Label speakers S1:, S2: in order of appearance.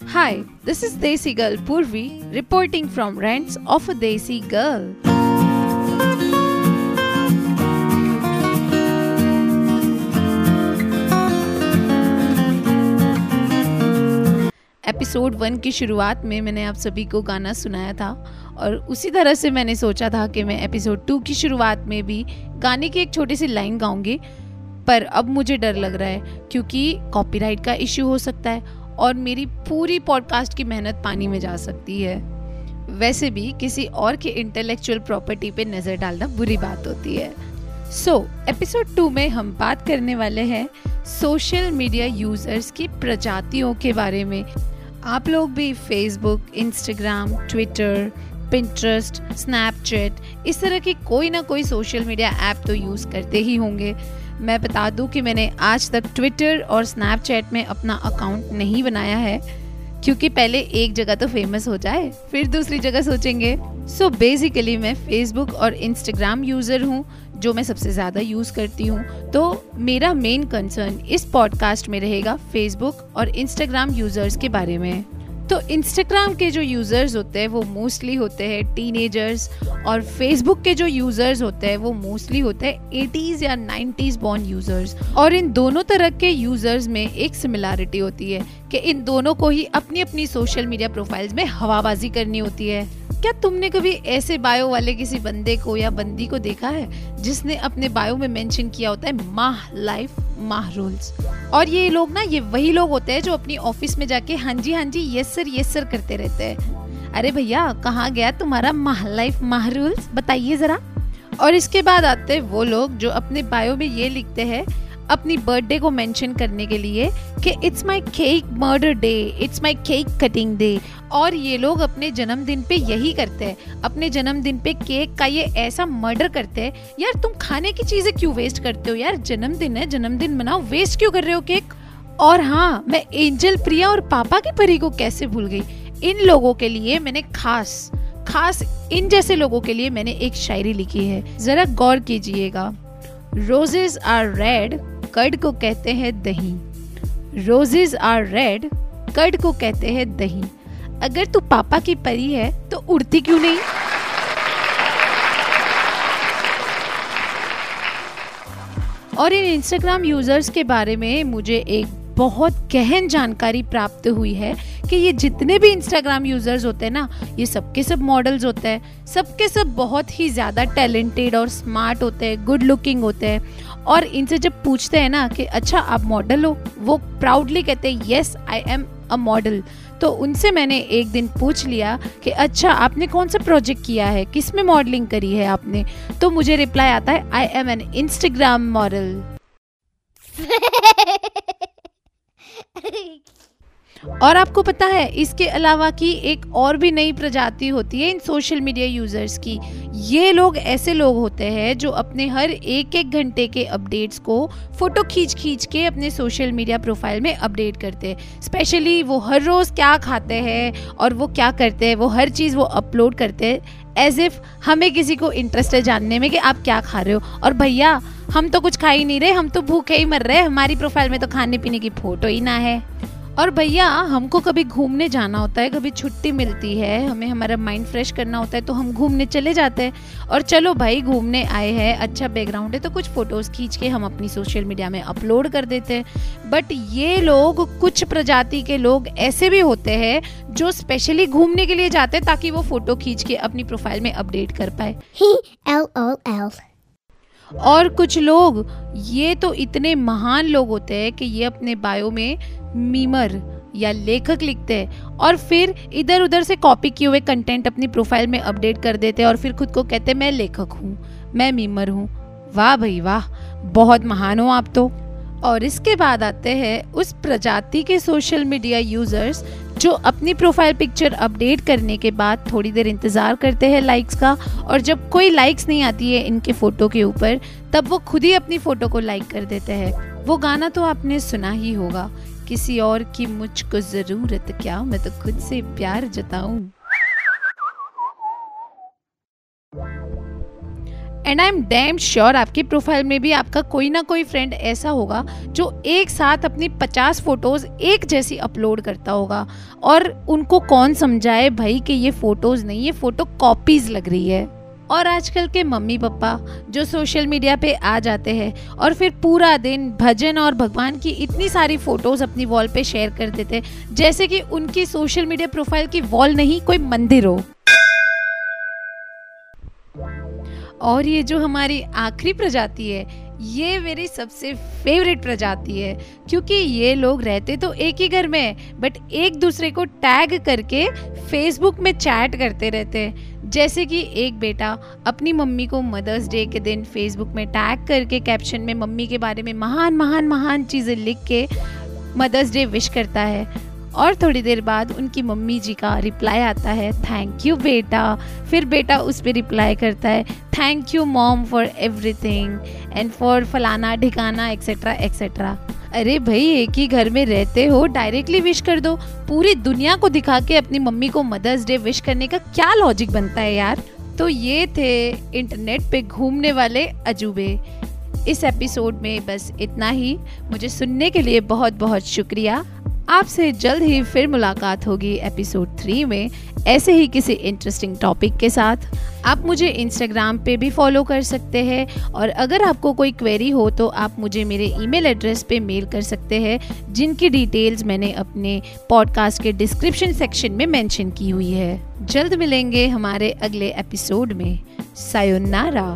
S1: Hi, this is Desi Girl Purvi reporting from Rents of a Desi Girl. Episode one की शुरुआत में मैंने आप सभी को गाना सुनाया था और उसी तरह से मैंने सोचा था कि मैं एपिसोड टू की शुरुआत में भी गाने की एक छोटी सी लाइन गाऊँगी पर अब मुझे डर लग रहा है क्योंकि कॉपीराइट का इश्यू हो सकता है और मेरी पूरी पॉडकास्ट की मेहनत पानी में जा सकती है। वैसे भी किसी और के इंटेलेक्चुअल प्रॉपर्टी पे नज़र डालना बुरी बात होती है। सो एपिसोड टू में हम बात करने वाले हैं सोशल मीडिया यूज़र्स की प्रजातियों के बारे में। आप लोग भी Facebook Instagram Twitter Pinterest Snapchat इस तरह की कोई ना कोई सोशल मीडिया ऐप तो यूज़ करते ही होंगे। मैं बता दूँ कि मैंने आज तक ट्विटर और स्नैपचैट में अपना अकाउंट नहीं बनाया है, क्योंकि पहले एक जगह तो फ़ेमस हो जाए, फिर दूसरी जगह सोचेंगे। सो so बेसिकली मैं फेसबुक और इंस्टाग्राम यूज़र हूँ, जो मैं सबसे ज़्यादा यूज़ करती हूँ। तो मेरा मेन कंसर्न इस पॉडकास्ट में रहेगा फेसबुक और इंस्टाग्राम यूज़र्स के बारे में। तो इंस्टाग्राम के जो यूज़र्स होते हैं, वो मोस्टली होते हैं टीनेजर्स और फेसबुक के जो यूज़र्स होते हैं, वो मोस्टली होते हैं एटीज़ या नाइन्टीज़ बॉर्न यूज़र्स और इन दोनों तरह के यूज़र्स में एक सिमिलैरिटी होती है कि इन दोनों को ही अपनी अपनी सोशल मीडिया प्रोफाइल्स में हवाबाजी करनी होती है। क्या तुमने कभी ऐसे बायो वाले किसी बंदे को या बंदी को देखा है जिसने अपने बायो में मेंशन किया होता है माह लाइफ, माह रूल्स? और ये लोग ना, ये वही लोग होते हैं जो अपनी ऑफ़िस में जाके हाँ जी हाँ जी यस सर यस सर करते रहते हैं। अरे भैया, कहाँ गया तुम्हारा माह लाइफ, माह रूल्स? बताइए जरा। और इसके बाद आते हैं वो लोग जो अपने बायो में ये लिखते हैं अपनी बर्थडे को मेंशन करने के लिए कि it's my cake murder day it's my cake cutting day और ये लोग अपने जन्मदिन पे यही करते हैं। अपने जन्मदिन पे केक का ये ऐसा मर्डर करते हैं। यार, तुम खाने की चीज़ें क्यों वेस्ट करते हो? यार, जन्मदिन है, जन्मदिन मनाओ। वेस्ट क्यों कर रहे हो केक और हाँ मैं एंजल प्रिया और पापा की परी को कैसे भूल गई? इन लोगों के लिए मैंने खास खास इन जैसे लोगों के लिए मैंने एक शायरी लिखी है। जरा गौर कीजिएगा। रोजेज आर रेड कर्ड को कहते हैं दही। रोजेज आर रेड कर्ड को कहते हैं दही। अगर तू पापा की परी है तो उड़ती क्यों नहीं? और इन इंस्टाग्राम यूज़र्स के बारे में मुझे एक बहुत गहन जानकारी प्राप्त हुई है कि ये जितने भी इंस्टाग्राम यूज़र्स होते हैं ना, ये सबके सब मॉडल्स होते हैं, सबके सब बहुत ही ज़्यादा टैलेंटेड और स्मार्ट होते हैं गुड लुकिंग होते हैं। और इनसे जब पूछते हैं ना कि अच्छा आप मॉडल हो? वो प्राउडली कहते हैं yes I am a model तो उनसे मैंने एक दिन पूछ लिया कि अच्छा आपने कौन सा प्रोजेक्ट किया है? किसमें मॉडलिंग करी है आपने? तो मुझे रिप्लाई आता है I am an Instagram model और आपको पता है, इसके अलावा की एक और भी नई प्रजाति होती है इन सोशल मीडिया यूज़र्स की। ये लोग ऐसे लोग होते हैं जो अपने हर एक एक घंटे के अपडेट्स को फ़ोटो खींच खींच के अपने सोशल मीडिया प्रोफ़ाइल में अपडेट करते हैं। स्पेशली वो हर रोज़ क्या खाते हैं और वो क्या करते हैं, वो हर चीज़ वो अपलोड करते हैं एज इफ़ हमें किसी को इंटरेस्ट है जानने में कि आप क्या खा रहे हो। और भैया हम तो कुछ खा ही नहीं रहे, हम तो भूखे ही मर रहे हमारी प्रोफ़ाइल में तो खाने पीने की फ़ोटो ही ना है। और भैया, हमको कभी घूमने जाना होता है, कभी छुट्टी मिलती है, हमें हमारा माइंड फ्रेश करना होता है तो हम घूमने चले जाते हैं। और चलो भाई, घूमने आए हैं अच्छा बैकग्राउंड है तो कुछ फ़ोटोज़ खींच के हम अपनी सोशल मीडिया में अपलोड कर देते हैं। बट ये लोग, कुछ प्रजाति के लोग ऐसे भी होते हैं, जो स्पेशली घूमने के लिए जाते हैं, ताकि वो फ़ोटो खींच के अपनी प्रोफ़ाइल में अपडेट कर पाए। और कुछ लोग, ये तो इतने महान लोग होते हैं कि ये अपने बायो में मीमर या लेखक लिखते हैं और फिर इधर उधर से कॉपी किए हुए कंटेंट अपनी प्रोफ़ाइल में अपडेट कर देते हैं और फिर खुद को कहते हैं, मैं लेखक हूँ, मैं मीमर हूँ। वाह भाई वाह, बहुत महान हो आप तो। और इसके बाद आते हैं उस प्रजाति के सोशल मीडिया यूज़र्स जो अपनी प्रोफ़ाइल पिक्चर अपडेट करने के बाद थोड़ी देर इंतज़ार करते हैं लाइक्स का, और जब कोई लाइक्स नहीं आती है इनके फ़ोटो के ऊपर, तब वो खुद ही अपनी फ़ोटो को लाइक कर देते हैं। वो गाना तो आपने सुना ही होगा। किसी और की मुझको ज़रूरत क्या? मैं तो खुद से प्यार जताऊं। And I am damn sure आपकी प्रोफ़ाइल में भी आपका कोई ना कोई फ्रेंड ऐसा होगा जो एक साथ अपनी पचास फ़ोटोज़ एक जैसी अपलोड करता होगा। और उनको कौन समझाए भाई कि ये फ़ोटोज़ नहीं, ये फ़ोटो कॉपीज़ लग रही है। और आजकल के मम्मी पापा जो सोशल मीडिया पे आ जाते हैं और फिर पूरा दिन भजन और भगवान की इतनी सारी फ़ोटोज़ अपनी वॉल पे शेयर कर देते जैसे कि उनकी सोशल मीडिया प्रोफ़ाइल की वॉल नहीं, कोई मंदिर हो। और ये जो हमारी आखिरी प्रजाति है, ये मेरी सबसे फेवरेट प्रजाति है। क्योंकि ये लोग रहते तो एक ही घर में बट एक दूसरे को टैग करके फेसबुक में चैट करते रहते हैं। जैसे कि एक बेटा अपनी मम्मी को मदर्स डे के दिन फेसबुक में टैग करके कैप्शन में मम्मी के बारे में महान महान महान चीज़ें लिख के मदर्स डे विश करता है। और थोड़ी देर बाद उनकी मम्मी जी का रिप्लाई आता है थैंक यू बेटा. फिर बेटा उस पर रिप्लाई करता है thank you mom for everything and for फलाना ढिकाना एक्सेट्रा एक्सेट्रा अरे भाई, एक ही घर में रहते हो डायरेक्टली विश कर दो। पूरी दुनिया को दिखा के अपनी मम्मी को मदर्स डे विश करने का क्या लॉजिक बनता है यार? तो ये थे इंटरनेट पे घूमने वाले अजूबे। इस एपिसोड में बस इतना ही। मुझे सुनने के लिए बहुत बहुत शुक्रिया। आपसे जल्द ही फिर मुलाकात होगी एपिसोड थ्री में। ऐसे ही किसी इंटरेस्टिंग टॉपिक के साथ। आप मुझे इंस्टाग्राम पे भी फॉलो कर सकते हैं और अगर आपको कोई क्वेरी हो तो आप मुझे मेरे ईमेल एड्रेस पे मेल कर सकते हैं, जिनकी डिटेल्स मैंने अपने पॉडकास्ट के डिस्क्रिप्शन सेक्शन में मेंशन की हुई है। जल्द मिलेंगे हमारे अगले एपिसोड में। सायोनारा